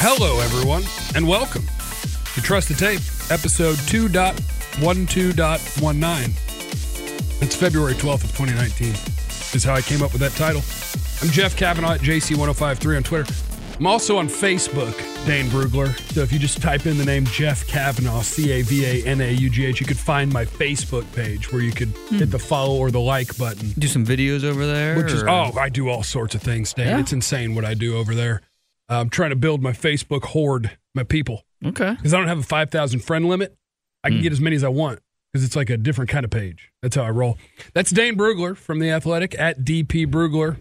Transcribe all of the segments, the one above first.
Hello, everyone, and welcome to Trust the Tape, episode 2.12.19. It's February 12th of 2019, is how I came up with that title. I'm Jeff Cavanaugh at JC1053 on Twitter. I'm also on Facebook, Dane Brugler. So if you just type in the name Jeff Cavanaugh, C A V A N A U G H, you could find my Facebook page where you could hmm. hit the follow or the like button. Do some videos over there. Which is oh, I do all sorts of things, Dane. Yeah. It's insane what I do over there. I'm trying to build my Facebook horde, my people, okay. because I don't have a 5,000 friend limit. I can get as many as I want because it's like a different kind of page. That's how I roll. That's Dane Brugler from the Athletic at DP Brugler,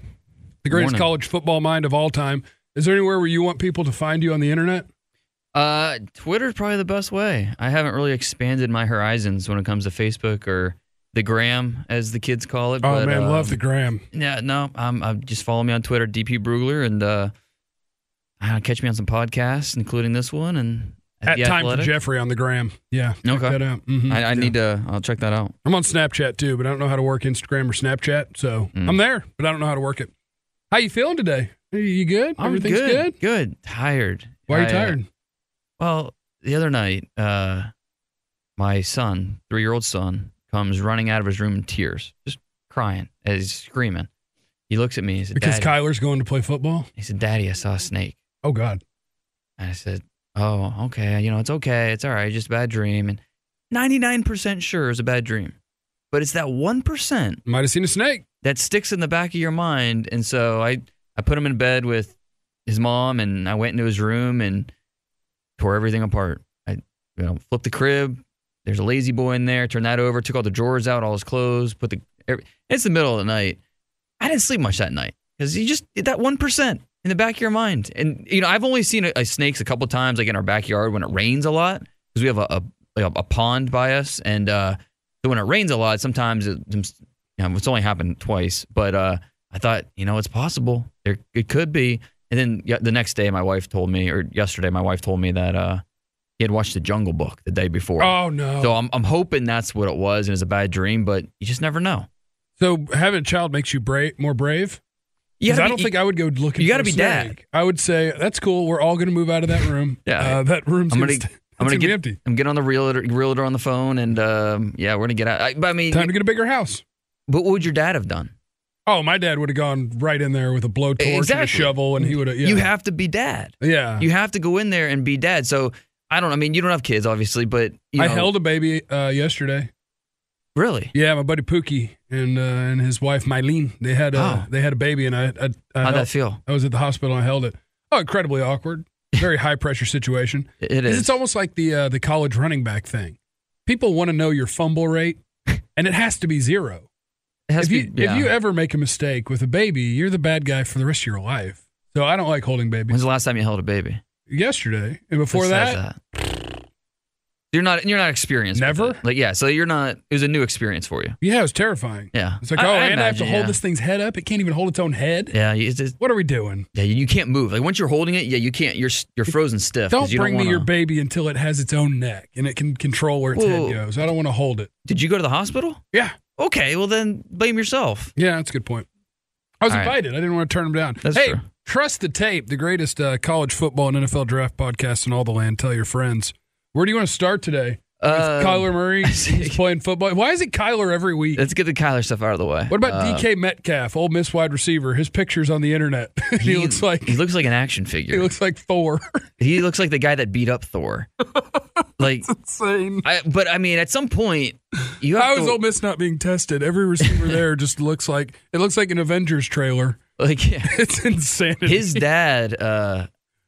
the greatest Morning. college football mind of all time. Is there anywhere where you want people to find you on the internet? Uh, Twitter's probably the best way. I haven't really expanded my horizons when it comes to Facebook or the gram, as the kids call it. Oh but, man, um, love the gram. Yeah, no, um, uh, just follow me on Twitter, DP Brugler, and uh, uh, catch me on some podcasts, including this one and At The time for Jeffrey on the gram. Yeah, check Okay. that out. Mhm. I, I Yeah. need to. I'll check that out. I'm on Snapchat too, but I don't know how to work Instagram or Snapchat. So Mm. I'm there, but I don't know how to work it. How you feeling today? Are you good? I'm Everything's good. Good. Tired. Why are you I, uh, tired? Well, the other night, uh, my son, three year old son, comes running out of his room in tears, just crying as he's screaming. He looks at me. He said, because Daddy. Kyler's going to play football. he said, Daddy, I saw a snake. Oh God. And I said, Oh, okay. You know, it's okay. It's all right. Just a bad dream. And 99% sure it's a bad dream. But it's that 1% Might have seen a snake. that sticks in the back of your mind. And so I, I put him in bed with his mom and I went into his room and tore everything apart. I you know, flipped the crib. There's a lazy boy in there. Turned that over. Took all the drawers out, all his clothes. Put the. every- It's the middle of the night. I didn't sleep much that night because you just that one percent in the back of your mind. And you know, I've only seen a, a snakes a couple times, like in our backyard when it rains a lot, because we have a, a a, pond by us, and uh, so when it rains a lot, sometimes it, you know, it's only happened twice. But uh, I thought, you know, it's possible. There, it could be. And then the next day, my wife told me, or yesterday, my wife told me that uh, he had watched The Jungle Book the day before. Oh no. So I'm, I'm hoping that's what it was and it's a bad dream, but you just never know. So having a child makes you brave, more brave. You 'Cause gotta I don't be- think I would go looking. you gotta be dad. I would say that's cool. We're all going to move out of that room. Yeah. uh, that room's I'm gonna, gonna- I'm it's gonna be get empty. I'm getting on the realtor, realtor on the phone, and um, yeah, we're gonna get out. I, but I mean, Time to get a bigger house. but what would your dad have done? Oh, my dad would have gone right in there with a blowtorch and a shovel, and he would have. Yeah. You have to be dad. Yeah. You have to go in there and be dad. So I don't. I mean, you don't have kids, obviously, but you I know, held a baby uh, yesterday. Really. Yeah, my buddy Pookie and uh, and his wife Mylene. They had a Oh. they had a baby, and I I, I, How'd held- that feel? I was at the hospital. and I held it. Oh, incredibly awkward. Very high pressure situation. It is. It's almost like the uh, the college running back thing. People want to know your fumble rate, and it has to be zero. It has If to you be- yeah. if you ever make a mistake with a baby, you're the bad guy for the rest of your life. So I don't like holding babies. When's the last time you held a baby? Yesterday and before says that, you're not you're not experienced. Never? Like yeah, so you're not. It was a new experience for you. yeah, it was terrifying. Yeah. It's like, I- oh, I and I have to imagine, hold yeah. this thing's head up. It can't even hold its own head. Yeah, it's just, What are we doing? yeah, you can't move. Like once you're holding it, yeah, you can't. You're you're frozen stiff. Don't bring don't me your baby until it has its own neck and it can control where its Whoa. head goes. I don't want to hold it. Did you go to the hospital? Yeah, Okay, well then blame yourself. yeah, that's a good point. I was All right. invited. I didn't want to turn them down. That's hey, true. trust the tape, the greatest uh, college football and NFL draft podcast in all the land. Tell your friends. Where do you want to start today? Uh, Kyler Murray He's playing football. Why is it Kyler every week? Let's get the Kyler stuff out of the way. What about Uh, DK Metcalf, Ole Miss wide receiver? His picture's on the internet. he, looks like he looks like an action figure. he looks like Thor. He looks like the guy that beat up Thor. like, Insane. I, but I mean, at some point, you have How to is Ole Miss not being tested? Every receiver there just looks like it looks like an Avengers trailer. like yeah. It's insanity. his dad uh,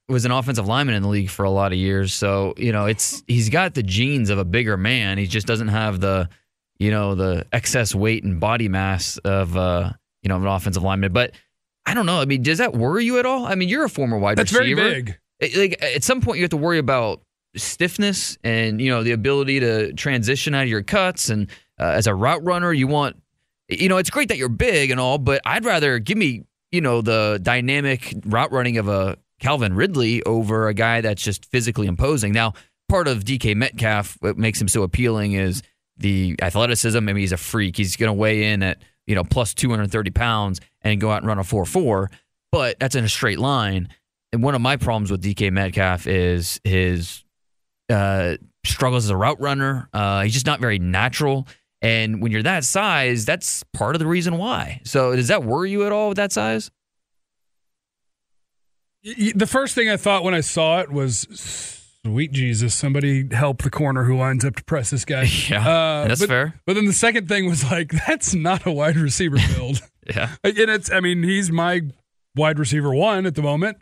was an offensive lineman in the league for a lot of years, so you know it's he's got the genes of a bigger man. He just doesn't have the you know the excess weight and body mass of uh, you know an offensive lineman. But I don't know. I mean, does that worry you at all? I mean, you're a former wide That's receiver. That's very big. It- like at some point, you have to worry about stiffness and you know the ability to transition out of your cuts. And uh, as a route runner, you want you know it's great that you're big and all, but I'd rather give me you know the dynamic route running of a Calvin Ridley over a guy that's just physically imposing. Now, part of DK Metcalf, what makes him so appealing is the athleticism. I mean, he's a freak. He's going to weigh in at you know plus 230 pounds and go out and run a 4-4, but that's in a straight line. And one of my problems with DK Metcalf is his uh, struggles as a route runner. Uh, he's just not very natural. And when you're that size, that's part of the reason why. So does that worry you at all with that size? The first thing I thought when I saw it was, sweet Jesus, somebody help the corner who lines up to press this guy. Yeah, Uh, that's but, fair. But then the second thing was like, that's not a wide receiver build. Yeah. and it's, I mean, he's my wide receiver one at the moment,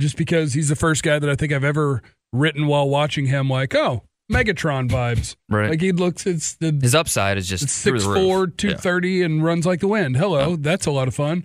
just because he's the first guy that I think I've ever written while watching him. Like, oh, Megatron vibes. Right. Like he looks, it's the His upside is just six four, Yeah. and runs like the wind. Hello, that's a lot of fun.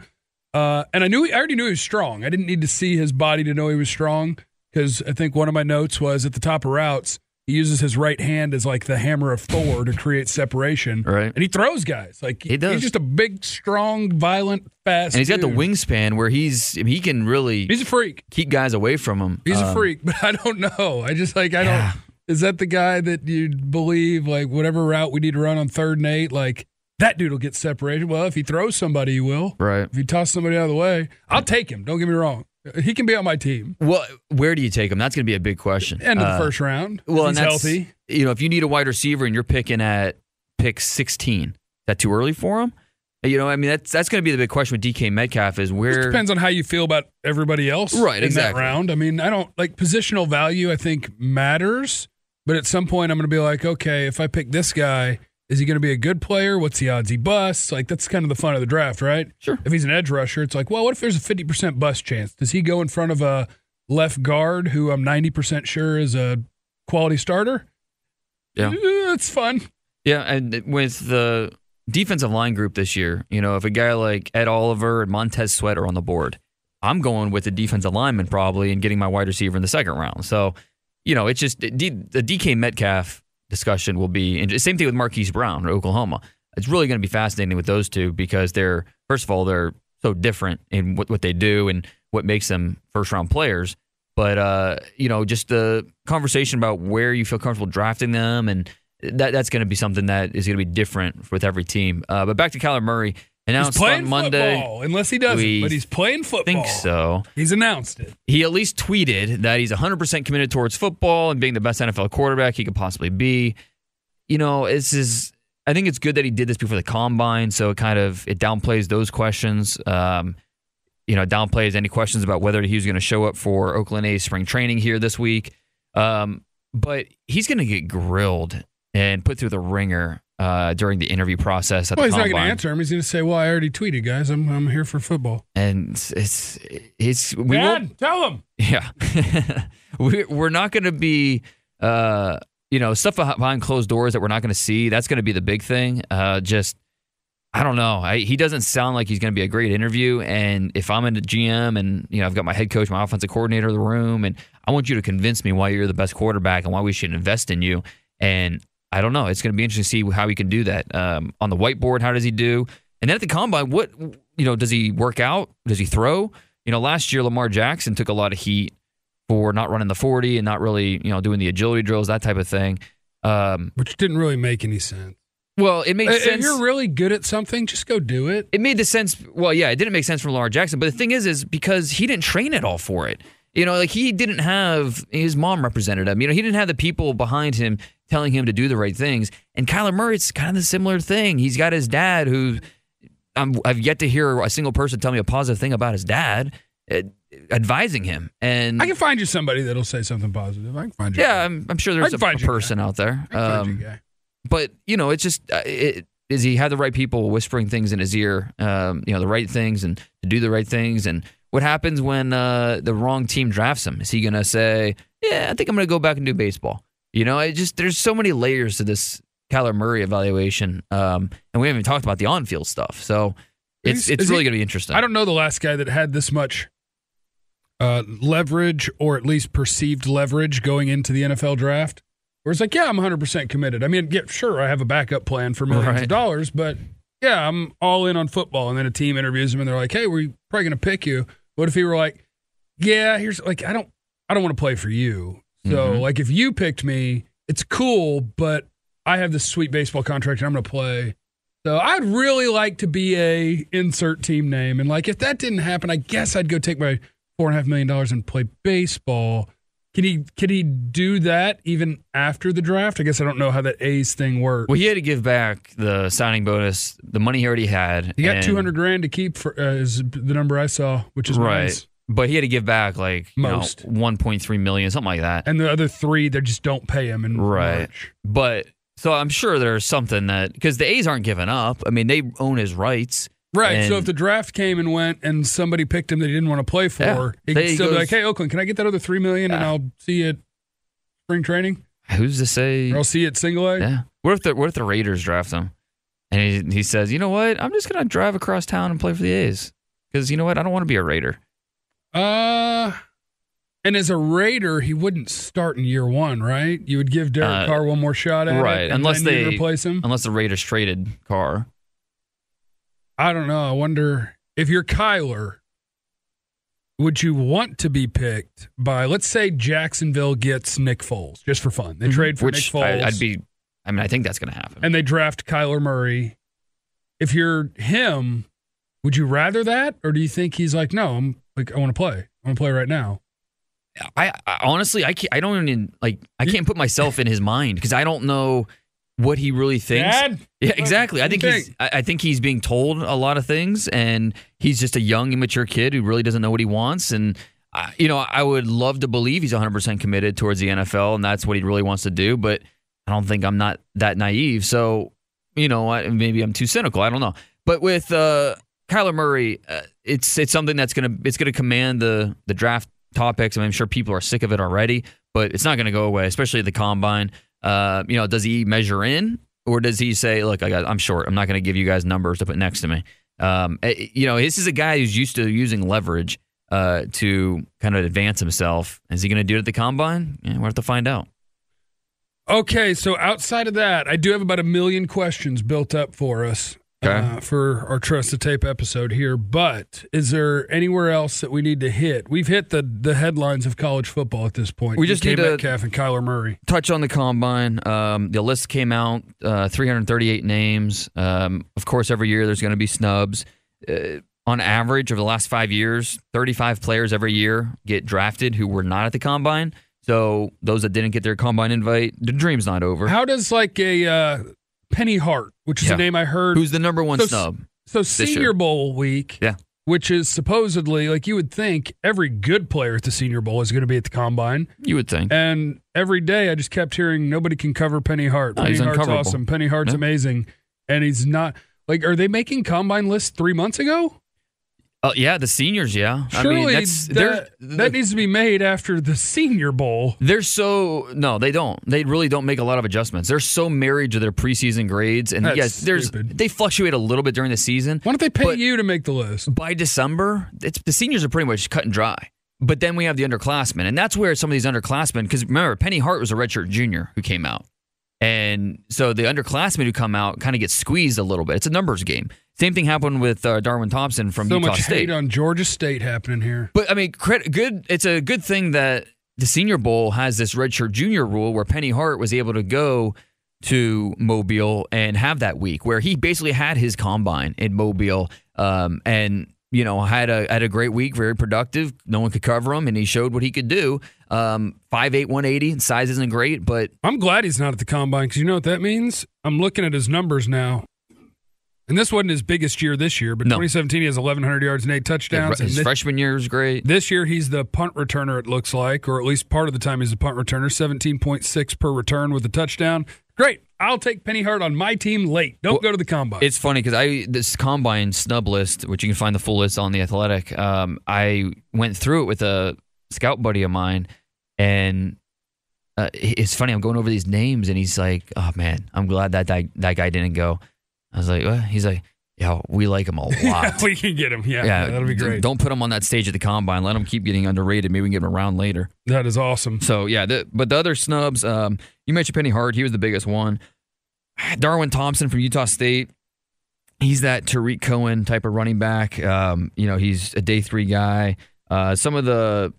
Uh, and I knew I already knew he was strong. I didn't need to see his body to know he was strong because I think one of my notes was at the top of routes he uses his right hand as like the hammer of Thor to create separation. Right. and he throws guys like He does. He's just a big, strong, violent, fast. And he's got the wingspan where he's he can really He's a freak. keep guys away from him. He's a Um, freak, but I don't know. I just like I Yeah. don't. Is that the guy that you believe like whatever route we need to run on third and eight, like that dude will get separated. Well, if he throws somebody, he will. Right. If he tosses somebody out of the way, I'll take him. Don't get me wrong. He can be on my team. Well, where do you take him? That's going to be a big question. End of the Uh, first round. Well, he's and that's healthy. you know if you need a wide receiver and you're picking at pick 16, is that too early for him? You know, I mean that's that's going to be the big question with DK Metcalf is where It depends on how you feel about everybody else Right, in exactly. that round. I mean, I don't like positional value, I think matters, but at some point I'm going to be like, okay, if I pick this guy, is he going to be a good player? What's the odds he busts? Like, that's kind of the fun of the draft, right? Sure. If he's an edge rusher, it's like, well, what if there's a 50% bust chance? Does he go in front of a left guard who I'm 90% sure is a quality starter? Yeah. Eh, It's fun. Yeah, and with the defensive line group this year, you know, if a guy like Ed Oliver and Montez Sweat are on the board, I'm going with the defensive lineman probably and getting my wide receiver in the second round. So, you know, it's just the DK Metcalf discussion will be same thing with Marquise Brown or Oklahoma. It's really going to be fascinating with those two because they're first of all they're so different in what, what they do and what makes them first round players. But uh, you know, just the conversation about where you feel comfortable drafting them and that that's going to be something that is going to be different with every team. Uh, but back to Kyler Murray announced he's playing on Monday. football, unless he doesn't, but he's playing football. think so. He's announced it. He at least tweeted that he's 100% committed towards football and being the best NFL quarterback he could possibly be. You know, this is. I think it's good that he did this before the combine, so it kind of it downplays those questions. Um, you know, downplays any questions about whether he was going to show up for Oakland A's spring training here this week. Um, but he's going to get grilled and put through the wringer uh, during the interview process at Well, the he's not going to answer him. He's going to say, "Well, I already tweeted, guys. I'm I'm here for football." And it's it's, it's we Dad, won't tell him. Yeah, we, we're not going to be, uh, you know, stuff behind closed doors that we're not going to see. That's going to be the big thing. Uh, just, I don't know. I, he doesn't sound like he's going to be a great interview. And if I'm in the GM and you know I've got my head coach, my offensive coordinator in the room, and I want you to convince me why you're the best quarterback and why we should invest in you. And I don't know. It's going to be interesting to see how he can do that um, on the whiteboard. How does he do? And then at the combine, what you know, does he work out? Does he throw? You know, last year Lamar Jackson took a lot of heat for not running the 40 and not really, you know, doing the agility drills, that type of thing. Um, Which didn't really make any sense. well, it made If sense. you're really good at something, just go do it. it made the sense. Well, yeah, it didn't make sense for Lamar Jackson, but the thing is, is because he didn't train at all for it. You know, like he didn't have his mom represented him. You know, he didn't have the people behind him telling him to do the right things. And Kyler Murray, it's kind of the similar thing. He's got his dad who I'm, I've yet to hear a single person tell me a positive thing about his dad uh, advising him. And I can find you somebody that'll say something positive. I can find you. yeah, I'm, I'm sure there's a, a a guy. person out there. I Um, you but you know, it's just uh, it, is he had the right people whispering things in his ear, um, you know, the right things and to do the right things. And what happens when uh, the wrong team drafts him? Is he going to say, "Yeah, I think I'm going to go back and do baseball"? You know, it just there's so many layers to this Kyler Murray evaluation, um, and we haven't even talked about the on-field stuff. So It's Is- it's is really he- going to be interesting. I don't know the last guy that had this much uh, leverage or at least perceived leverage going into the NFL draft. Where it's like, yeah, I'm 100% committed. I mean, yeah, sure, I have a backup plan for millions Right. of dollars, but yeah, I'm all in on football. And then a team interviews him and they're like, hey, we're probably going to pick you. What if he were like, yeah, here's like, I don't, I don't want to play for you. So Mhm. like, if you picked me, it's cool, but I have this sweet baseball contract and I'm going to play. So I'd really like to be a insert team name, and like if that didn't happen, I guess I'd go take my four and a half million dollars and play baseball. Can he? Can he do that even after the draft? I guess I don't know how that A's thing works. well, he had to give back the signing bonus, the money he already had. he got two hundred grand to keep for uh, is the number I saw, which is right, nice. But he had to give back like you know, Most. 1.3 million, something like that. And the other three, they just don't pay him in Right. March. But so I'm sure there's something that because the A's aren't giving up. I mean, they own his rights. Right. so if the draft came and went, and somebody picked him that he didn't want to play for, Yeah. he could still be goes. like, "Hey, Oakland, can I get that other three million, and Yeah. I'll see you at spring training, Who's to say? or I'll see you at single A." Yeah. What if the what if the Raiders draft him, and he he says, you know what, I'm just gonna drive across town and play for the A's because you know what, I don't want to be a Raider. Uh, and as a Raider, he wouldn't start in year one, right? You would give Derek Uh, Carr one more shot at it, right, and unless they- replace him. Unless the Raiders traded Carr. I don't know. I wonder if you're Kyler, would you want to be picked by, let's say, Jacksonville gets Nick Foles just for fun? They trade for Mm-hmm. which Nick Foles, I, I'd be. I mean, I think that's gonna happen. and they draft Kyler Murray. If you're him, would you rather that, or do you think he's like, no, I'm like, I want to play. I want to play right now. I, I honestly, I can't, I don't even like. I can't put myself in his mind because I don't know what he really thinks. Dad? Yeah, exactly. I think he's. I I think he's being told a lot of things, and he's just a young, immature kid who really doesn't know what he wants. And uh, you know, I would love to believe he's 100 percent committed towards the NFL, and that's what he really wants to do. But I don't think I'm not that naive. So you know, I, maybe I'm too cynical. I don't know. But with uh, Kyler Murray, uh, it's it's something that's gonna it's gonna command the the draft topics. I mean, I'm sure people are sick of it already, but it's not gonna go away, especially the combine. Uh, you know, does he measure in, or does he say, "Look, I got, I'm short. I'm not to give you guys numbers to put next to me." Um, eh, you know, this is a guy who's used to using leverage uh, to kind of advance himself. Is he going to do it at the combine? Yeah, we'll have to find out. Okay, so outside of that, I do have about a million questions built up for us Okay. uh, for our Trust the Tape episode here. But is there anywhere else that we need to hit? We've hit the the headlines of college football at this point. We just DK need to- Metcalf and Kyler Murray. touch on the combine. Um, the list came out, uh, 338 names. Um, of course, every year there's going to be snubs. Uh, on average, over the last five years, 35 players every year get drafted who were not at the combine. So those that didn't get their combine invite, the dream's not over. How does like a uh, Penny Hart, which is Yeah. a name I heard, Who's the number one So- snub? so year? Senior Bowl week, Yeah. which is supposedly like you would think every good player at the Senior Bowl is going to be at the combine. You would think. And every day I just kept hearing nobody can cover Penny Hart. No, Penny he's Hart's awesome. Penny Hart's Yeah. amazing. And he's not like are they making combine lists three months ago? Uh, yeah, the seniors. Yeah, Surely I mean that's that, that needs to be made after the senior bowl. They're so no, they don't. They really don't make a lot of adjustments. They're so married to their preseason grades, and That's yes, there's stupid. they fluctuate a little bit during the season. Why don't they pay you to make the list? By December, it's the seniors are pretty much cut and dry. But then we have the underclassmen, and that's where some of these underclassmen, because remember, Penny Hart was a redshirt junior who came out, and so the underclassmen who come out kind of get squeezed a little bit. It's a numbers game. Same thing happened with uh, Darwin Thompson from so Utah much State. hate on Georgia State happening here. But I mean, credit, good. It's a good thing that the Senior Bowl has this redshirt junior rule where Penny Hart was able to go to Mobile and have that week where he basically had his combine in Mobile, um, and you know had a had a great week, very productive. No one could cover him, and he showed what he could do. Um, five eight one eighty. Size isn't great, but I'm glad he's not at the combine because you know what that means? I'm looking at his numbers now. And this wasn't his biggest year this year, but No. 2017 he has 1,100 yards and eight touchdowns. and his this, freshman year was great. this year he's the punt returner, it looks like, or at least part of the time he's the punt returner, 17.6 per return with a touchdown. Great. I'll take Penny Hart on my team late. Don't Well, go to the combine. It's funny because I this combine snub list, which you can find the full list on the Athletic. Um, I went through it with a scout buddy of mine, and uh, it's funny. I'm going over these names, and he's like, "Oh man, I'm glad that that, that guy didn't go." I was like, well, "He's like, Yeah, we like him a lot. we can get him. Yeah, yeah, that'll be great. Don't put him on that stage at the combine. Let him keep getting underrated. Maybe we can get him around later. That is awesome. So yeah, the, but the other snubs, um, you mentioned Penny Hart. He was the biggest one. Darwin Thompson from Utah State. He's that Tarik Cohen type of running back. Um, you know, he's a day three guy. Uh, some of the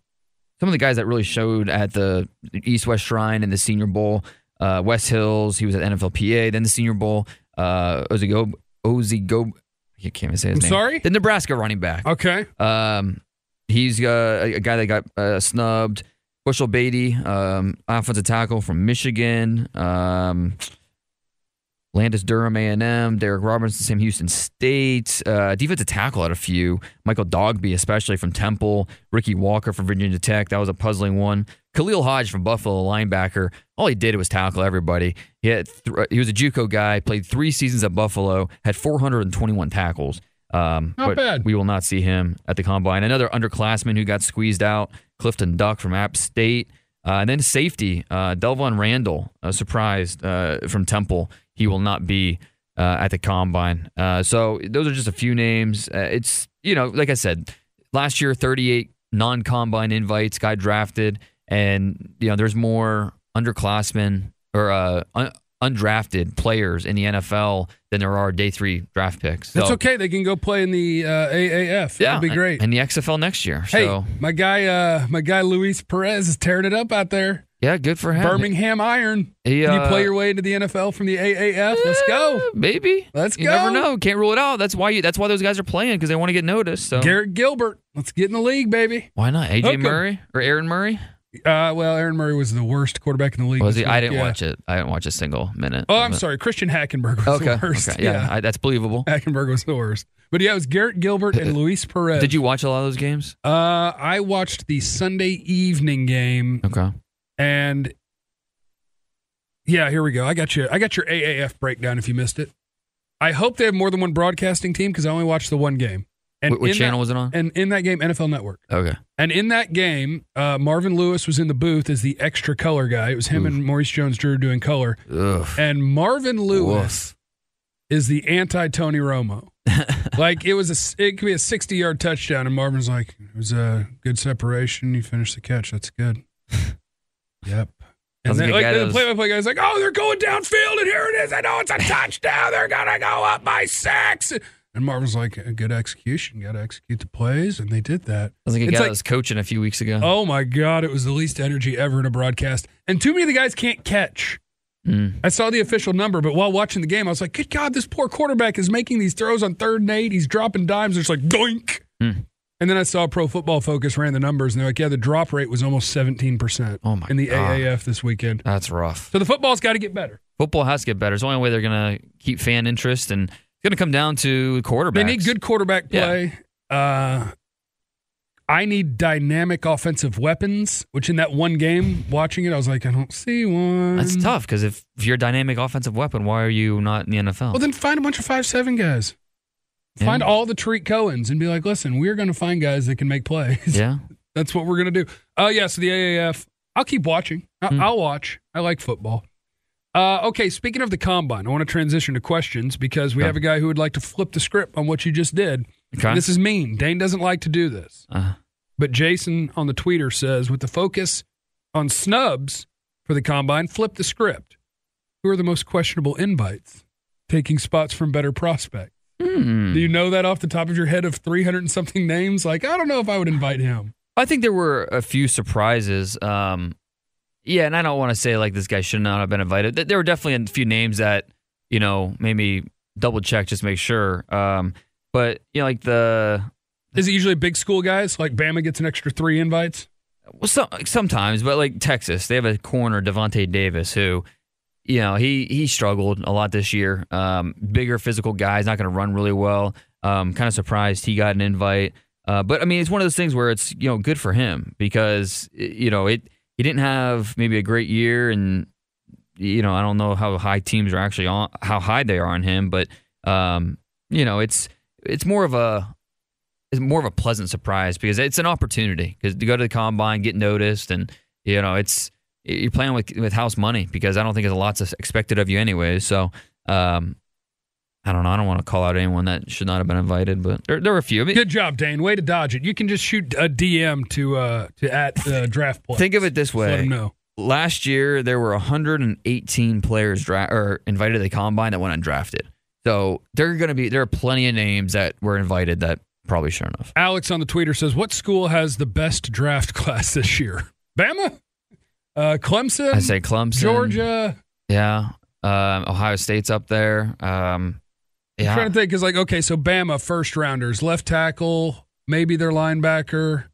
some of the guys that really showed at the East West Shrine and the Senior Bowl. Uh, Wes Hills. He was at NFLPA. Then the Senior Bowl. Uh, Ozzy Go. Ozzy Go. I can't even say his I'm name. sorry? The Nebraska running back. Okay. Um, he's uh, a, a guy that got uh, snubbed. Bushell-Beatty, um, offensive tackle from Michigan. Um, Landis Durham A&M, Derek Robertson, Sam Houston State, uh, defensive tackle at a few, Michael Dogbe, especially from Temple, Ricky Walker from Virginia Tech, that was a puzzling one. Khalil Hodge from Buffalo, linebacker, all he did was tackle everybody. He had th- he was a JUCO guy, played three seasons at Buffalo, had 421 tackles. Um, Not bad. We will not see him at the combine. Another underclassman who got squeezed out, Clifton Duck from App State. Uh, and then safety, uh, Delvon Randall, uh, surprised uh, from Temple. He will not be uh, at the combine. Uh, so those are just a few names. Uh, it's, you know, like I said, last year, 38 non combine invites got drafted. And, you know, there's more underclassmen or uh, un- undrafted players in the NFL than there are day three draft picks. That's okay. They can go play in the uh, AAF. Yeah, That'd be great. And the XFL next year. hey, So my guy, uh, my guy Luis Perez is tearing it up out there. Yeah, good for him. Birmingham Iron. He, Can you uh, play your way into the NFL from the AAF? Let's go. Maybe. Let's you go. You never know. Can't rule it out. That's why you. That's why those guys are playing because they want to get noticed. So Garrett Gilbert. Let's get in the league, baby. why not? AJ 'em. Murray or Aaron Murray? Uh, well, Aaron Murray was the worst quarterback in the league. Was he? I didn't yeah. watch it. I didn't watch a single minute. Oh, I'm it. sorry. Christian Hackenberg was Okay. the worst. okay. Yeah, I, that's believable. Hackenberg was the worst. But yeah, it was Garrett Gilbert and Luis Perez. Did you watch a lot of those games? Uh, I watched the Sunday evening game, Okay. And yeah, here we go. I got you. I got your AAF breakdown. If you missed it, I hope they have more than one broadcasting team because I only watched the one game. And Wh- Which in channel that, was it on? And in that game, NFL Network. Okay. And in that game, uh, Marvin Lewis was in the booth as the extra color guy. It was him and Maurice Jones-Drew doing color. Ugh. And Marvin Lewis Woof. is the anti Tony Romo. like it was a it could be a 60 yard touchdown, and Marvin's like, it was a good separation. You finished the catch. That's good. yep. And then, like a like guy the play by play guy's like, oh, they're going downfield, and here it is. I know it's a touchdown. They're gonna go up by six. And Marvin's like, a good execution. Got to execute the plays, and they did that. Sounds like a It's guy like- that was coaching a few weeks ago. Oh my god, it was the least energy ever in a broadcast. And too many of the guys can't catch. Mm. I saw the official number, but while watching the game, I was like, "Good God, this poor quarterback is making these throws on third and eight. He's dropping dimes. It's like doink." Mm. And then I saw Pro Football Focus ran the numbers, and they're like, "Yeah, the drop rate was almost seventeen percent Oh, my in the God. AAF this weekend." That's rough. So the football's got to get better. Football has to get better. It's the only way they're going to keep fan interest, and it's going to come down to quarterbacks. They need good quarterback Yeah. play. Uh, I need dynamic offensive weapons, which in that one game, watching it, I was like, I don't see one. That's tough because if, if you're a dynamic offensive weapon, why are you not in the NFL? Well, then find a bunch of five seven guys. Yeah. Find all the Tarik Cohens and be like, listen, we're going to find guys that can make plays. yeah. That's what we're going to do. Oh, yeah. So the AAF, I'll keep watching. I- Hmm. I'll watch. I like football. Uh, okay. Speaking of the combine, I want to transition to questions because we Okay. have a guy who would like to flip the script on what you just did. Okay. This is mean. Dane doesn't like to do this. Uh, But Jason on the tweeter says, with the focus on snubs for the combine, flip the script. Who are the most questionable invites? Taking spots from better prospects. Hmm. Do you know that off the top of your head of 300 and something names? Like, I don't know if I would invite him. I think there were a few surprises. Um, yeah, and I don't want to say like this guy should not have been invited. There were definitely a few names that you know maybe double check just to make sure. Um, but you know, like the Is it usually big school guys? Like Bama gets an extra three invites? well, some, sometimes, but like Texas, they have a corner Davante Davis who, you know, he he struggled a lot this year. Um, bigger physical guy, he's not going to run really well. Um, kind of surprised he got an invite. Uh, but I mean, it's one of those things where it's you know good for him because you know it he didn't have maybe a great year and you know I don't know how high teams are actually on how high they are on him, but um, you know it's it's more of a it's more of a pleasant surprise because it's an opportunity because to go to the combine, get noticed, and you know it's you're playing with with house money because I don't think there's a lot expected of you anyway. So um, I don't know. I don't want to call out anyone that should not have been invited, but there, there were a few. I mean, Good job, Dane. Way to dodge it. You can just shoot a DM to uh to at uh, draft play. think of it this way. Let them know. last year there were 118 players dra- or invited to the combine that went undrafted. So there are going to be there are plenty of names that were invited that probably shouldn't have. Alex on the tweeter says, "What school has the best draft class this year? Bama, uh, Clemson, I say Clemson, Georgia." yeah, um, Ohio State's up there. Um, yeah. I'm trying to think because, like, okay, so Bama first rounders, left tackle, maybe their linebacker,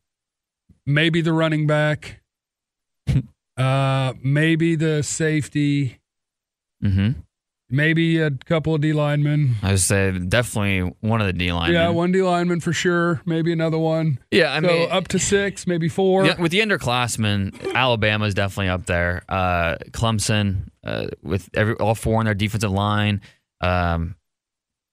maybe the running back, uh, maybe the safety, Mm hmm maybe a couple of D linemen. I would say definitely one of the D linemen. Yeah, one D lineman for sure. Maybe another one. Yeah, I so mean, up to six, maybe four. Yeah, with the underclassmen, Alabama's definitely up there. Uh, Clemson, uh, with every all four in their defensive line. Um,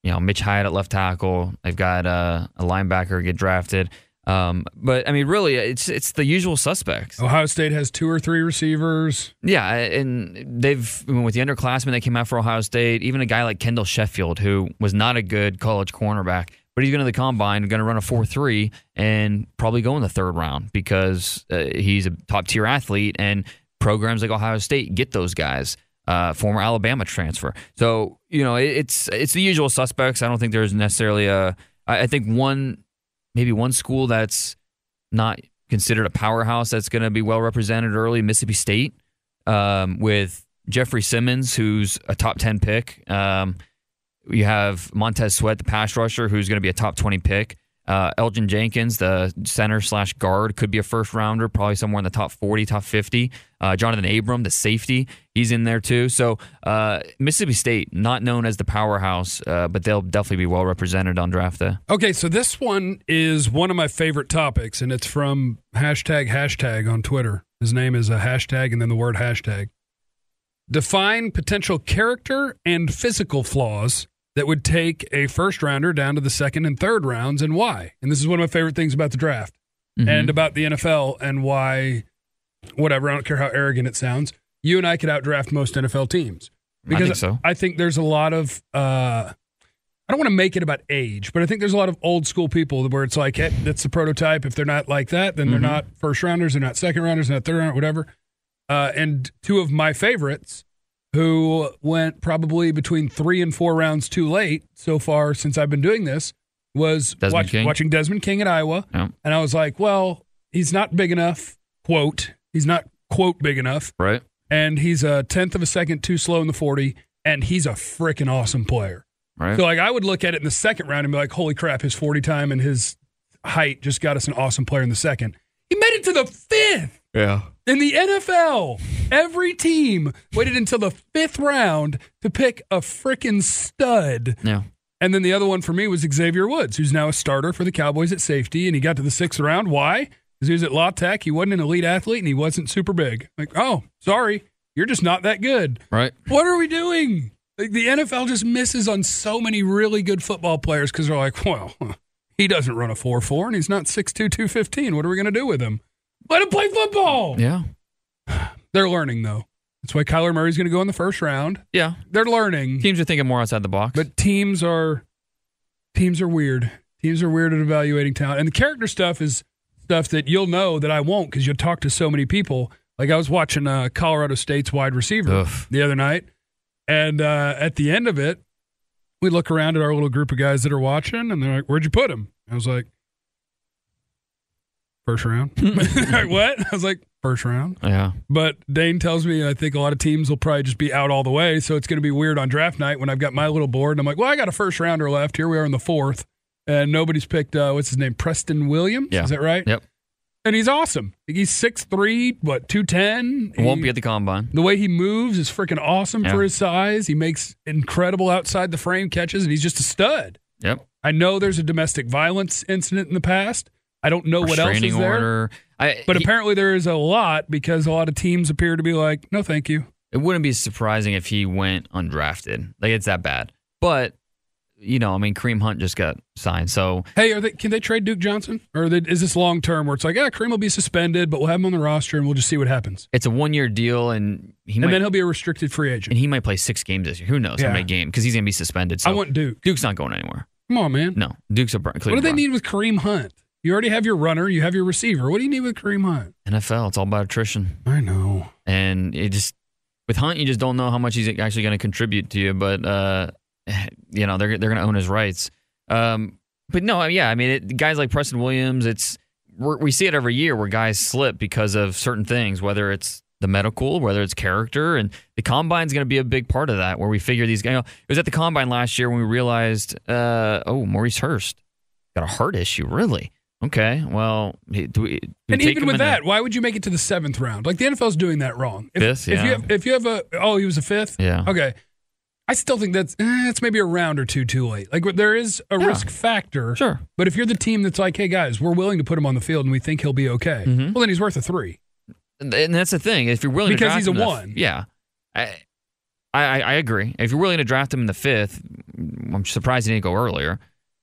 you know, Mitch Hyatt at left tackle. They've got uh, a linebacker get drafted. Um, but I mean, really, it's it's the usual suspects. Ohio State has two or three receivers. Yeah, and they've I mean, with the underclassmen that came out for Ohio State, even a guy like Kendall Sheffield, who was not a good college cornerback, but he's going to the combine, going to run a four three, and probably go in the third round because uh, he's a top tier athlete, and programs like Ohio State get those guys. Uh, former Alabama transfer, so you know it, it's it's the usual suspects. I don't think there's necessarily a. I, I think one, maybe one school that's not considered a powerhouse that's going to be well represented early, Mississippi State, um, with Jeffery Simmons, who's a top 10 pick. Um, you have Montez Sweat, the pass rusher, who's going to be a top 20 pick. Uh, Elgton Jenkins, the center slash guard, could be a first rounder, probably somewhere in the top 40, top 50. Uh, Johnathan Abram, the safety, he's in there too. So uh, Mississippi State, not known as the powerhouse, uh, but they'll definitely be well represented on draft day. Okay, so this one is one of my favorite topics, and it's from hashtag hashtag on Twitter. His name is a hashtag and then the word hashtag. Define potential character and physical flaws that would take a first rounder down to the second and third rounds and why. And this is one of my favorite things about the draft Mm-hmm. and about the NFL and why, whatever, I don't care how arrogant it sounds, you and I could outdraft most NFL teams. I think so. I think there's a lot of, uh, I don't want to make it about age, but I think there's a lot of old school people where it's like, hey, that's the prototype. If they're not like that, then they're Mhm. not first rounders, they're not second rounders, they're not third round, whatever. Uh, and two of my favorites who went probably between three and four rounds too late so far since I've been doing this was Desmond watch- watching Desmond King at Iowa. Yeah. And I was like, well, he's not big enough, quote. He's not, quote, big enough. Right? And he's a tenth of a second too slow in the 40. And he's a freaking awesome player. Right? So, like, I would look at it in the second round and be like, holy crap, his 40 time and his height just got us an awesome player in the second. He made it to the fifth yeah. In the NFL. Every team waited until the fifth round to pick a freaking stud. Yeah. And then the other one for me was Xavier Woods, who's now a starter for the Cowboys at safety. And he got to the sixth round. Why? Because he was at La Tech. He wasn't an elite athlete and he wasn't super big. Like, oh, sorry. You're just not that good. Right? What are we doing? Like, the NFL just misses on so many really good football players because they're like, well, he doesn't run a 4 4 and he's not 6'2, 215. What are we going to do with him? Let him play football. Yeah. They're learning, though. That's why Kyler Murray's going to go in the first round. Yeah. They're learning. Teams are thinking more outside the box. But teams are teams are weird. Teams are weird at evaluating talent, and the character stuff is stuff that you'll know that I won't because you'll talk to so many people. Like I was watching uh, Colorado State's wide receiver Ugh. the other night, and uh, at the end of it, we look around at our little group of guys that are watching, and they're like, "Where'd you put him?" I was like, first round." Like, what? I was like, first round. yeah. But Dane tells me I think a lot of teams will probably just be out all the way. So it's going to be weird on draft night when I've got my little board and I'm like, well, I got a first rounder left. Here we are in the fourth. And nobody's picked, uh, what's his name? Preston Williams? Yeah. Is that right? Yep. And he's awesome. He's 6'3, what, 210? Won't He- be at the combine. the way he moves is freaking awesome Yeah. for his size. He makes incredible outside the frame catches, and he's just a stud. Yep. I know there's a domestic violence incident in the past. I don't know what else is there. I, But he- apparently there is a lot because a lot of teams appear to be like, no, thank you. it wouldn't be surprising if he went undrafted. Like it's that bad. But you know, I mean, Kareem Hunt just got signed, so Hey, are they, can they trade Duke Johnson, or they, is this long term where it's like, yeah, Kareem will be suspended, but we'll have him on the roster and we'll just see what happens, it's a one year deal, and he and might then he'll be a restricted free agent. and he might play six games this year. Who knows Yeah. how many games? Because he's gonna be suspended. So I want Duke. Duke's not going anywhere. Come on, man. No, Duke's a br- What do they Cleveland need with Kareem Hunt? You already have your runner, you have your receiver. What do you need with Kareem Hunt? NFL. It's all about attrition. I know. and it just with Hunt, you just don't know how much he's actually going to contribute to you. But uh, you know, they're they're going to own his rights. Um, but no, yeah, I mean, it, guys like Preston Williams, it's we're, we see it every year where guys slip because of certain things, whether it's the medical, whether it's character, and the combine's going to be a big part of that. Where we figure these guys, you know, it was at the combine last year when we realized, uh, oh, Maurice Hurst got a heart issue, really. Okay, well, do we, do And take even with the- that, why would you make it to the seventh round? Like the NFL's doing that wrong. If, Fifth, if you have, if you have a oh, he was a fifth. Yeah. Okay. I still think that's eh, it's maybe a round or two too late. Like there is a Yeah. risk factor. Sure. But if you're the team that's like, hey guys, we're willing to put him on the field and we think he'll be okay, Mhm. well then he's worth a three. And that's the thing. If you're willing Because to draft he's a him in the- one. yeah, I, I I agree. If you're willing to draft him in the fifth, I'm surprised he didn't go earlier.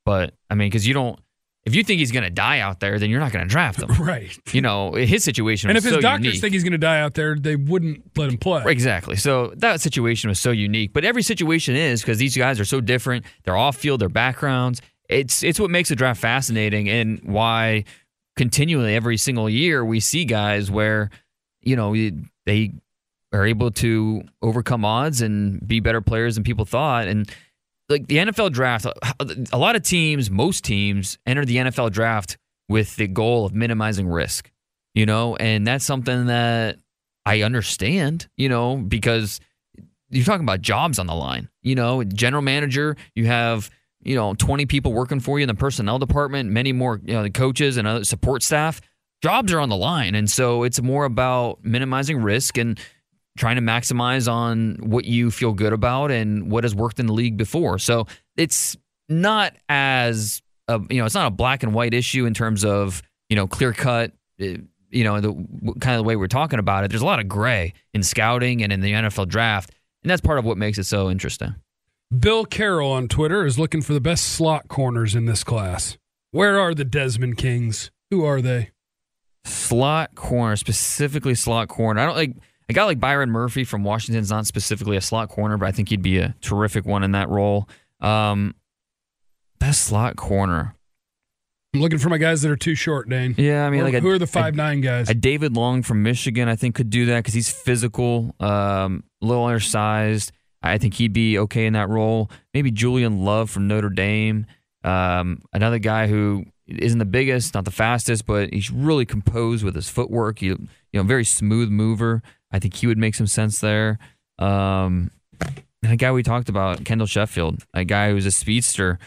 But I mean, because you don't, if you think he's going to die out there, then you're not going to draft him. Right. you know, his situation And if his so doctors unique. think he's going to die out there, they wouldn't let him play. Exactly. So that situation was so unique, but every situation is because these guys are so different. They're off field, their backgrounds. It's it's what makes the draft fascinating and why continually every single year we see guys where you know they are able to overcome odds and be better players than people thought and like the NFL draft a lot of teams most teams enter the NFL draft with the goal of minimizing risk you know? And that's something that I understand you know because you're talking about jobs on the line you know? General manager you have you know 20 people working for you in the personnel department many more you know the coaches and other support staff. Jobs are on the line and so it's more about minimizing risk and trying to maximize on what you feel good about and what has worked in the league before so it's not as a, you know it's not a black and white issue in terms of you know clear cut uh, you know the kind of the way we're talking about it there's a lot of gray in scouting and in the NFL draft and that's part of what makes it so interesting Bill Carroll on Twitter is looking for the best slot corners in this class. Where are the Desmond Kings? Who are they? slot corner, specifically slot corner. I don't like a guy like Byron Murphy from Washington's not specifically a slot corner, but I think he'd be a terrific one in that role. Um, best slot corner. I'm looking for my guys that are too short, Dane. Yeah, I mean, Who- like a, who are the a- five nine guys? A David Long from Michigan, I think, could do that because he's physical, um, a little undersized. I think he'd be okay in that role. Maybe Julian Love from Notre Dame, um, another guy who isn't the biggest, not the fastest, but he's really composed with his footwork. He, you know, very smooth mover. I think he would make some sense there. Um, and a guy we talked about, Kendall Sheffield, a guy who's a speedster.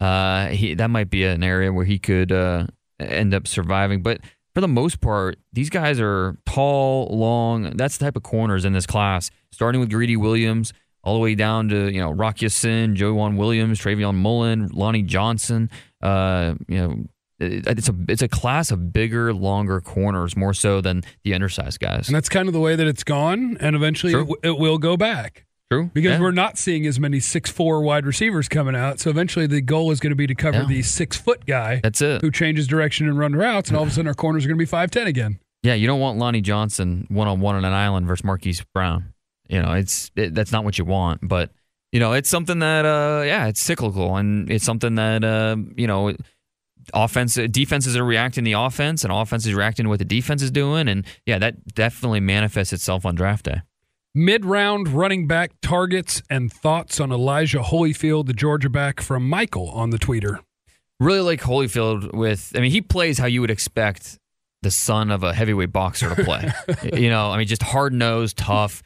Uh, he that might be an area where he could uh, end up surviving, but for the most part, these guys are tall, long. That's the type of corners in this class. Starting with Greedy Williams, all the way down to you know Rock Sin, Joejuan Williams, Trayvon Mullen, Lonnie Johnson. Uh, you know, it's a it's a class of bigger, longer corners more so than the undersized guys. and that's kind of the way that it's gone, and eventually it, w- it will go back True, because Yeah. we're not seeing as many six four wide receivers coming out. So eventually the goal is going to be to cover Yeah. the six foot guy that's it. who changes direction and run routes, and all of a sudden our corners are going to be five ten again. Yeah, you don't want Lonnie Johnson one on one on an island versus Marquise Brown. You know, it's it, that's not what you want. But you know, it's something that uh, yeah, it's cyclical, and it's something that uh, you know, offense defenses are reacting to the offense, and offense is reacting to what the defense is doing, and yeah, that definitely manifests itself on draft day. Mid round running back targets and thoughts on Elijah Holyfield, the Georgia back from Michael on the tweeter. Really like Holyfield with, I mean, he plays how you would expect the son of a heavyweight boxer to play. you know, I mean, just hard nosed, tough,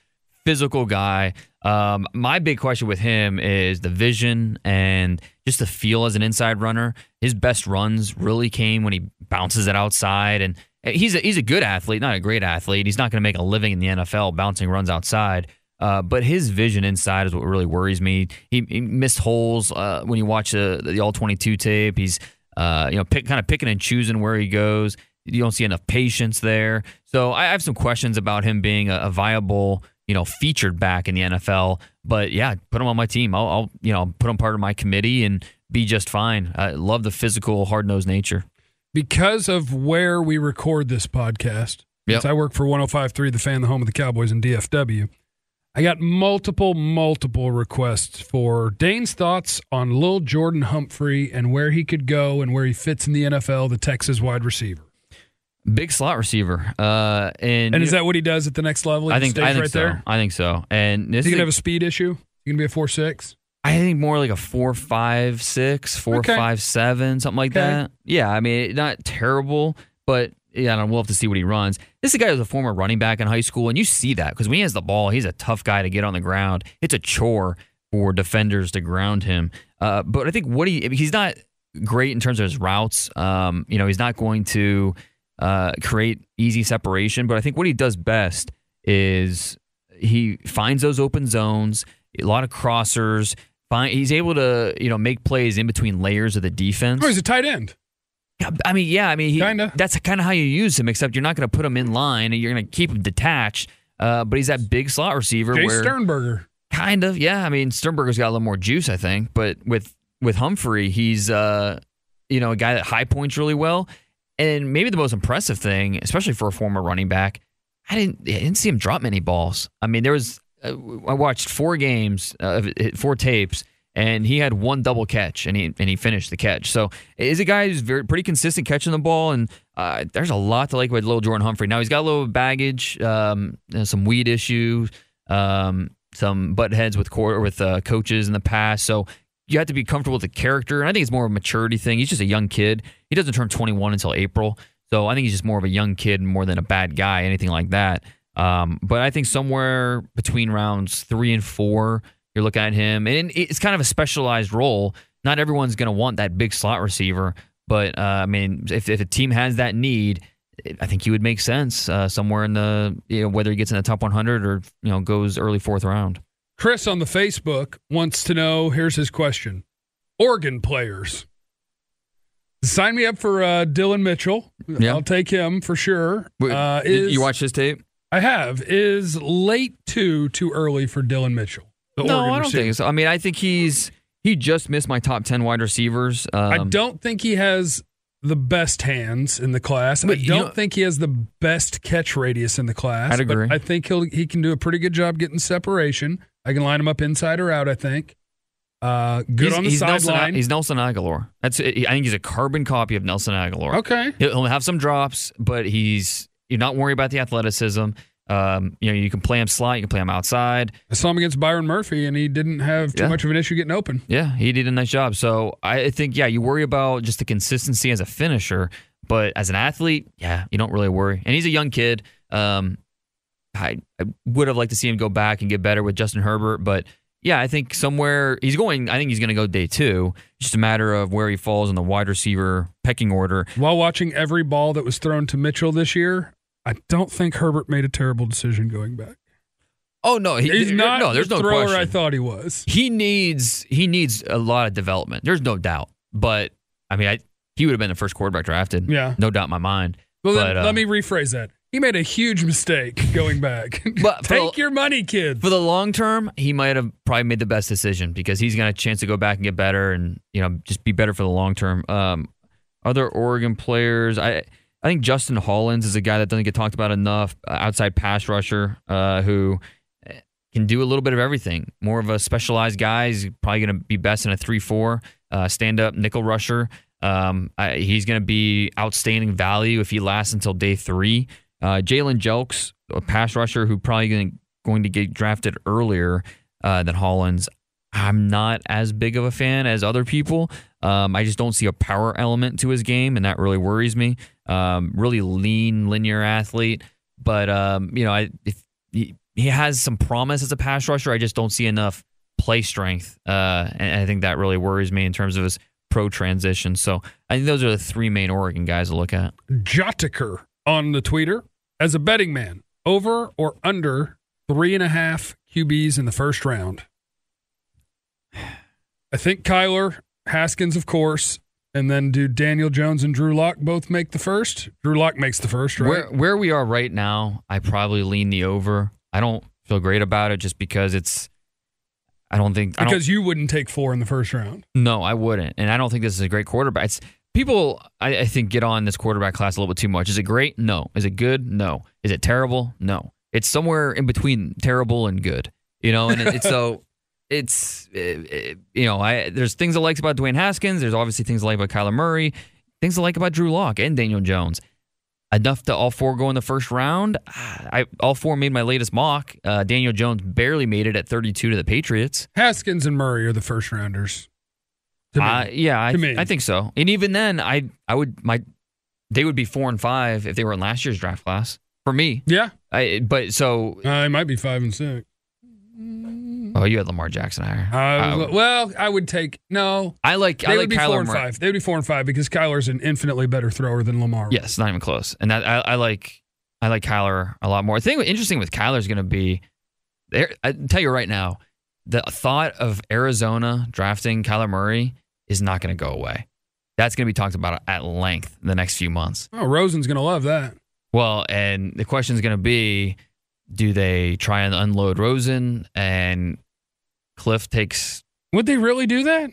physical guy. Um, my big question with him is the vision and just the feel as an inside runner. His best runs really came when he bounces it outside, and he's a, he's a good athlete, not a great athlete. He's not going to make a living in the NFL bouncing runs outside. Uh, but his vision inside is what really worries me. He, he missed holes uh, when you watch the, the all twenty two tape. He's uh, you know pick, kind of picking and choosing where he goes. You don't see enough patience there. So I have some questions about him being a, a viable you know, featured back in the NFL. But yeah, put him on my team. I'll, I'll you know, put him part of my committee and be just fine. I love the physical, hard nosed nature. Because of where we record this podcast, Yep. since I work for 105.3 The Fan, the home of the Cowboys in DFW, I got multiple, multiple requests for Dane's thoughts on Lil Jordan Humphrey and where he could go and where he fits in the NFL, the Texas wide receiver. Big slot receiver. Uh, and And is that what he does at the next level? I think I think right so. there. I think so. And this Is he gonna have a speed issue? He gonna be a four six? I think more like a four, five, six, four, Okay. five, seven, something like Okay. that. Yeah, I mean, not terrible, but yeah, I don't know, we'll have to see what he runs. This is a guy who's a former running back in high school, and you see that because when he has the ball, he's a tough guy to get on the ground. It's a chore for defenders to ground him. Uh, but I think what he he's not great in terms of his routes. Um, you know, he's not going to uh, create easy separation. But I think what he does best is he finds those open zones, a lot of crossers. Find, he's able to you know make plays in between layers of the defense. Oh, he's a tight end. I mean, yeah, I mean, he, Kinda. that's kind of how you use him. Except you're not going to put him in line, and you're going to keep him detached. Uh, but he's that big slot receiver. Jay where, Sternberger. Kind of, yeah. I mean, Sternberger's got a little more juice, I think. But with with Humphrey, he's uh, you know, a guy that high points really well. And maybe the most impressive thing, especially for a former running back, I didn't I didn't see him drop many balls. I mean, there was uh, I watched four games, uh, four tapes, and he had one double catch, and he and he finished the catch. So is a guy who's very pretty consistent catching the ball, and uh, there's a lot to like with little Jordan Humphrey. Now he's got a little baggage, um, some weed issues, um, some butt heads with core with uh, coaches in the past. So you have to be comfortable with the character, and I think it's more of a maturity thing. He's just a young kid. He doesn't turn 21 until April, so I think he's just more of a young kid more than a bad guy, anything like that. Um, but I think somewhere between rounds three and four, you're looking at him, and it's kind of a specialized role. Not everyone's going to want that big slot receiver, but uh, I mean, if, if a team has that need, I think he would make sense uh, somewhere in the you know whether he gets in the top 100 or you know goes early fourth round. Chris on the Facebook wants to know. Here's his question: Oregon players. Sign me up for uh, Dillon Mitchell. Yeah. I'll take him for sure. Wait, Uh, is, you watch his tape? I have. Is late two too early for Dillon Mitchell? the No, Oregon I don't receiver? think so. I mean, I think he's he just missed my top 10 wide receivers. Um, I don't think he has the best hands in the class. I But, you don't know- think he has the best catch radius in the class. I'd agree. But I think he'll he can do a pretty good job getting separation. I can line him up inside or out. I think. Uh, good he's, on the Nelson, sideline. he's Nelson Agholor. That's I think he's a carbon copy of Nelson Agholor. okay. He'll he'll have some drops, but he's you're not worried about the athleticism. Um, you know, you can play him slot, you can play him outside. I saw him against Byron Murphy, and he didn't have too Yeah. much of an issue getting open. Yeah, he did a nice job. So I think, yeah, you worry about just the consistency as a finisher, but as an athlete, yeah, you don't really worry. And he's a young kid. Um, I, I would have liked to see him go back and get better with Justin Herbert, but yeah, I think somewhere he's going. I think he's going to go day two. Just a matter of where he falls in the wide receiver pecking order. While watching every ball that was thrown to Mitchell this year, I don't think Herbert made a terrible decision going back. Oh no, he, He's not no. There's the no thrower question. I thought he was. he needs he needs a lot of development. There's no doubt. But I mean, I he would have been the first quarterback drafted. Yeah. no doubt in my mind. Well, then, But, uh, let me rephrase that. He made a huge mistake going back. But Take the- your money, kids. For the long term, he might have probably made the best decision because he's got a chance to go back and get better and you know just be better for the long term. Um, other Oregon players, I I think Justin Hollins is a guy that doesn't get talked about enough. Uh, outside pass rusher uh, who can do a little bit of everything. More of a specialized guy. He's probably going to be best in a three-four uh, stand-up nickel rusher. Um, I, he's going to be outstanding value if he lasts until day three. Uh, Jalen Jelks, a pass rusher who probably going to, going to get drafted earlier uh, than Hollins. I'm not as big of a fan as other people. Um, I just don't see a power element to his game, and that really worries me. Um, really lean, linear athlete, but um, you know, I, if he, he has some promise as a pass rusher, I just don't see enough play strength, uh, and I think that really worries me in terms of his pro transition. So I think those are the three main Oregon guys to look at. Jotiker on the tweeter as a betting man, over or under three and a half QBs in the first round. I think Kyler Haskins, of course, and then do Daniel Jones and Drew Lock both make the first? Drew Lock makes the first, right? Where where we are right now, I probably lean the over. I don't feel great about it just because it's. I don't think I don't, Because you wouldn't take four in the first round. no, I wouldn't, and I don't think this is a great quarterback. It's people I, I think get on this quarterback class a little bit too much. Is it great? No. Is it good? No. Is it terrible? No. It's somewhere in between terrible and good. You know, and it, it's so it's uh, uh, you know I there's things I like about Dwayne Haskins. There's obviously things I like about Kyler Murray. Things I like about Drew Lock and Daniel Jones. Enough to all four go in the first round. I all four made my latest mock. Uh, Daniel Jones barely made it at 32 to the Patriots. Haskins and Murray are the first rounders. To me. Uh, yeah, I. I think so. And even then, I I would my they would be four and five if they were in last year's draft class for me. yeah, I, but so uh, it might be five and six. oh, you had Lamar Jackson higher. Uh, I, well, I would take no. I like They I would like be four and Murray. five. They would be four and five because Kyler's an infinitely better thrower than Lamar. Yes, not even close. And that I, I like I like Kyler a lot more. The thing interesting with Kyler is going to be there. I tell you right now, the thought of Arizona drafting Kyler Murray is not going to go away. That's going to be talked about at length in the next few months. Oh, Rosen's gonna love that. Well, and the question is going to be do they try and unload Rosen and Cliff takes Would they really do that?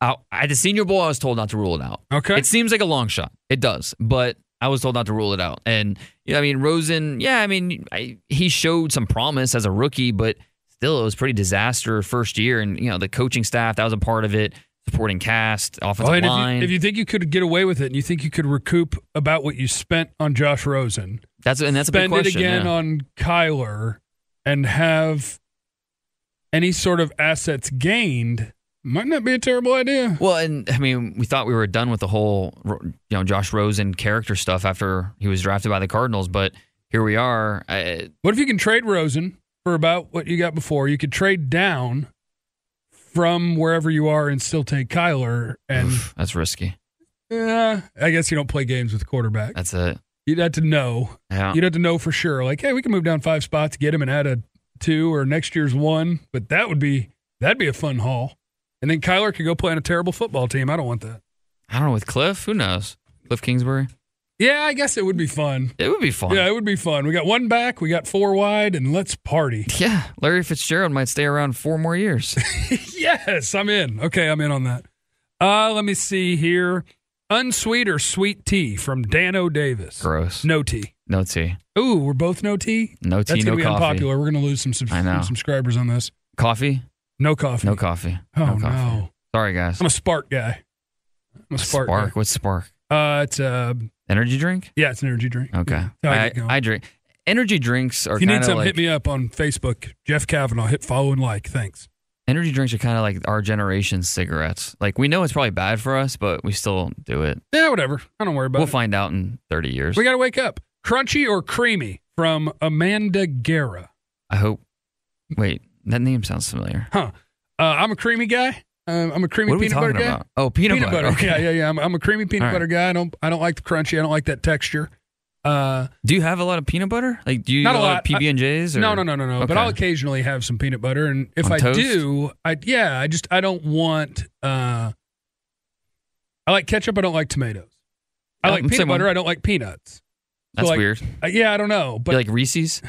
out at the senior bowl I was told not to rule it out. Okay. It seems like a long shot. It does, but I was told not to rule it out. And yeah, I mean Rosen, yeah, I mean I, he showed some promise as a rookie, but still it was pretty disaster first year. And you know the coaching staff that was a part of it, supporting cast, offensive Oh, and if line. you, if you think you could get away with it, and you think you could recoup about what you spent on Josh Rosen, that's and that's a big spend question. it again yeah. on Kyler, and have any sort of assets gained, might not be a terrible idea. Well, and I mean, we thought we were done with the whole, you know, Josh Rosen character stuff after he was drafted by the Cardinals, but here we are. I, What if you can trade Rosen for about what you got before? You could trade down from wherever you are and still take Kyler. And oof, that's risky. Yeah, I guess you don't play games with quarterback. That's it. You'd have to know. Yeah. You'd have to know for sure. Like, hey, we can move down five spots, get him, and add a two or next year's one. But that would be that'd be a fun haul. And then Kyler could go play on a terrible football team. I don't want that. I don't know with Cliff. Who knows? Cliff Kingsbury. Yeah, I guess it would be fun. It would be fun. Yeah, it would be fun. We got one back, we got four wide, and let's party. Yeah, Larry Fitzgerald might stay around four more years. yes, I'm in. Okay, I'm in on that. Uh, let me see here. Unsweet or sweet tea from Dano Davis. Gross. No tea. No tea. Ooh, we're both no tea. No tea. That's no gonna be coffee. unpopular. We're gonna lose some, sub- I know. some subscribers on this. Coffee. No coffee. No coffee. Oh no coffee. no. Sorry, guys. I'm a Spark guy. I'm a Spark. Spark. What's Spark? Uh, it's uh, Energy drink. yeah, it's an energy drink. Okay. I I. Drink. Energy drinks are If you need something, like hit me up on Facebook, Jeff Cavanaugh. Hit follow and like. Thanks. energy drinks are kind of like our generation's cigarettes. Like we know it's probably bad for us, but we still do it. Yeah, whatever. I don't worry about We'll it. find out in 30 years. We got to wake up. Crunchy or creamy from Amanda Guerra. I hope. Wait, that name sounds familiar. Huh. Uh, I'm a creamy guy. Um, I'm a creamy What are we peanut butter guy. about? Oh, peanut, Peanut butter. Okay. Yeah, yeah, yeah. I'm, I'm a creamy peanut right. butter guy. I don't. I don't like the crunchy. I don't like that texture. Uh, Do you have a lot of peanut butter? Like, do you Not eat a lot of PB and J's? no, no, no, no, no. But I'll occasionally have some peanut butter, and if On I toast? do, I yeah, I just I don't want. Uh, I like ketchup. I don't like tomatoes. I Yeah, like I'm peanut butter. one. I don't like peanuts. That's like- weird. Uh, yeah, I don't know, but you like Reese's?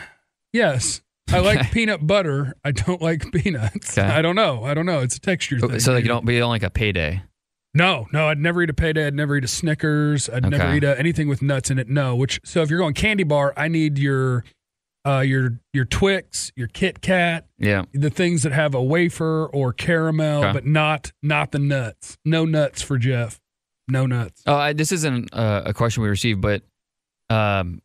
yes, I like peanut butter. I don't like peanuts. Okay. I don't know. I don't know. It's a texture thing. so like you don't, you don't like a payday. No, no, I'd never eat a payday. I'd never eat a Snickers. I'd never eat a, anything with nuts in it. No. Which so if you're going candy bar, I need your uh, your your Twix, your Kit Kat, Yeah. the things that have a wafer or caramel, Okay. but not not the nuts. No nuts for Jeff. No nuts. Oh, I, this isn't uh, a question we received, but um,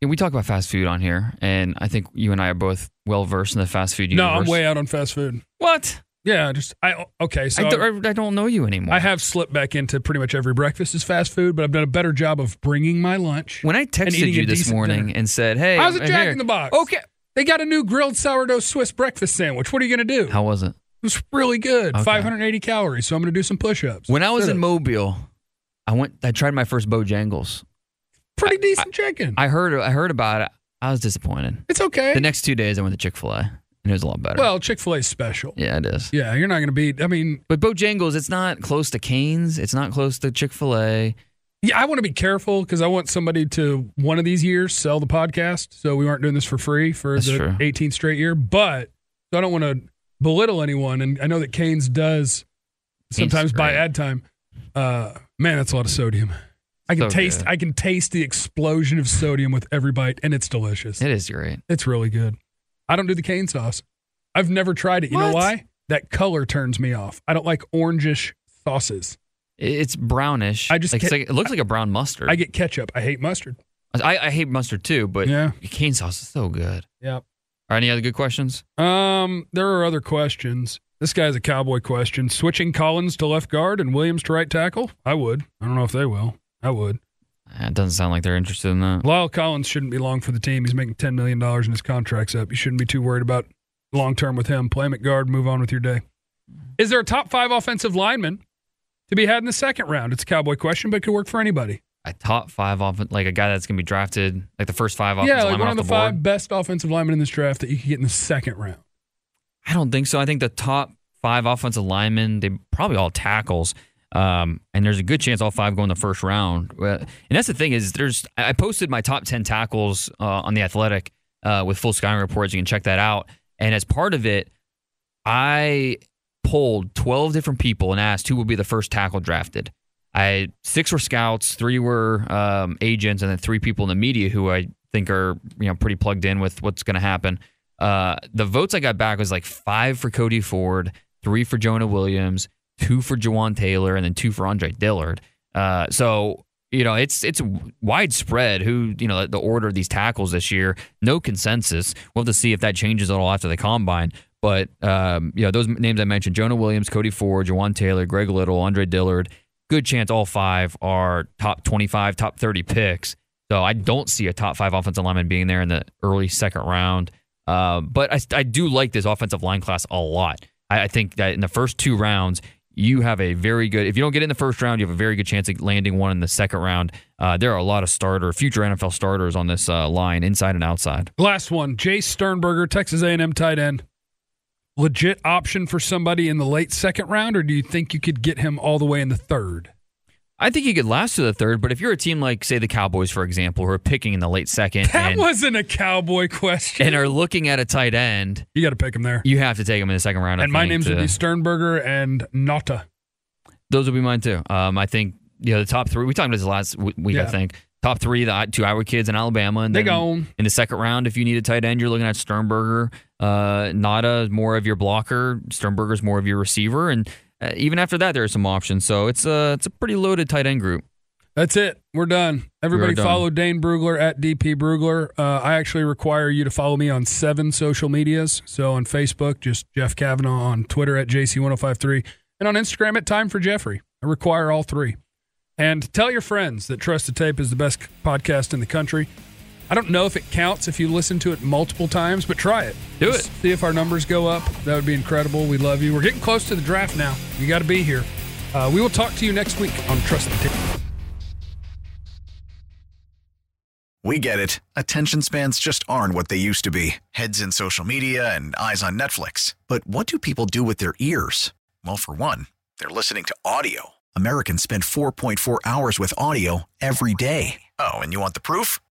yeah, we talk about fast food on here, and I think you and I are both well versed in the fast food No. I'm way out on fast food. What? Yeah, just I okay. So I, don't, I don't know you anymore. I have slipped back into pretty much every breakfast is fast food, but I've done a better job of bringing my lunch. when I texted you this morning dinner. and said, "Hey, How's it I'm Jack here." in the Box? Okay. They got a new grilled sourdough Swiss breakfast sandwich. What are you going to do? How was it? It was really good. Okay. 580 calories. So I'm going to do some push-ups. When I was Shut in up. Mobile, I went. I tried my first Bojangles. Pretty decent chicken. I heard. I heard about it. I was disappointed. it's okay. The next two days, I went to Chick Fil A, and it was a lot better. well, Chick Fil A is special. yeah, it is. Yeah, you're not going to beat. I mean, But Bojangles, it's not close to Canes. It's not close to Chick Fil A. Yeah, I want to be careful because I want somebody to one of these years sell the podcast, so we aren't doing this for free for That's the true. 18th straight year. But so I don't want to belittle anyone, and I know that Canes does sometimes buy ad time. Uh, man, that's a lot of sodium. I can So taste. good. I can taste the explosion of sodium with every bite, and it's delicious. It is great. It's really good. I don't do the cane sauce. I've never tried it. You know why? That color turns me off. I don't like orangish sauces. It's brownish. I just like, it's like it looks like a brown mustard. I get ketchup. I hate mustard. I, I hate mustard too, but Yeah. cane sauce is so good. Yep. All right, any other good questions? Um, there are other questions. This guy's a cowboy question. Switching Collins to left guard and Williams to right tackle? I would. I don't know if they will. I would. It doesn't sound like they're interested in that. La'el Collins shouldn't be long for the team. He's making $10 million and his contract's up. You shouldn't be too worried about long term with him. Play him at guard, move on with your day. Is there a top five offensive lineman to be had in the second round? It's a cowboy question, but it could work for anybody. A top five off, like a guy that's gonna be drafted, like the first five yeah, like one of the, the five best offensive linemen in this draft that you could get in the second round. I don't think so. I think the top five offensive linemen, they probably all tackles. Um, and there's a good chance all five go in the first round. And that's the thing is, there's I posted my top ten tackles uh, on the Athletic uh, with full scouting reports. You can check that out. And as part of it, I polled 12 different people and asked who would be the first tackle drafted. I six were scouts, three were um, agents, and then three people in the media who I think are you know pretty plugged in with what's going to happen. Uh, the votes I got back was like five for Cody Ford, three for Jonah Williams, two for Jawaan Taylor, and then two for Andre Dillard. Uh, so you know it's it's widespread who you know the order of these tackles this year. No consensus. We'll have to see if that changes at all after the combine. But um, you know those names I mentioned: Jonah Williams, Cody Ford, Jawaan Taylor, Greg Little, Andre Dillard. Good chance all five are top twenty-five, top thirty picks. So I don't see a top five offensive lineman being there in the early second round. Uh, but I, I do like this offensive line class a lot. I, I think that in the first two rounds, you have a very good. If you don't get in the first round, you have a very good chance of landing one in the second round. Uh, there are a lot of starter, future NFL starters on this uh, line, inside and outside. Last one, Jace Sternberger, Texas A&M tight end. Legit option for somebody in the late second round, or do you think you could get him all the way in the third? I think he could last to the third, but if you're a team like, say, the Cowboys, for example, who are picking in the late second That and, wasn't a cowboy question. and are looking at a tight end, you got to pick him there. you have to take him in the second round. I and my think, names to- would be Sternberger and Nauta. Those would be mine too. Um, I think you know the top three. We talked about this last week. I think top three, the two Iowa kids in Alabama, and They gone. in the second round. If you need a tight end, you're looking at Sternberger. Uh, Nauta is more of your blocker. Sternberger's more of your receiver, and uh, even after that, there are some options. So it's a it's a pretty loaded tight end group. That's it. We're done. Everybody done. follow Dane Brugler at DP Brugler. Uh, I actually require you to follow me on seven social medias. So on Facebook, just Jeff Cavanaugh. On Twitter at JC1053. And on Instagram at Time for Jeffrey. I require all three. And tell your friends that Trust the Tape is the best podcast in the country. I don't know if it counts if you listen to it multiple times, but try it. Do Just it. See if our numbers go up. That would be incredible. We love you. We're getting close to the draft now. You got to be here. Uh, we will talk to you next week on Trust the Tape. We get it. Attention spans just aren't what they used to be heads in social media and eyes on Netflix. But what do people do with their ears? Well, for one, they're listening to audio. Americans spend 4.4 hours with audio every day. Oh, and you want the proof?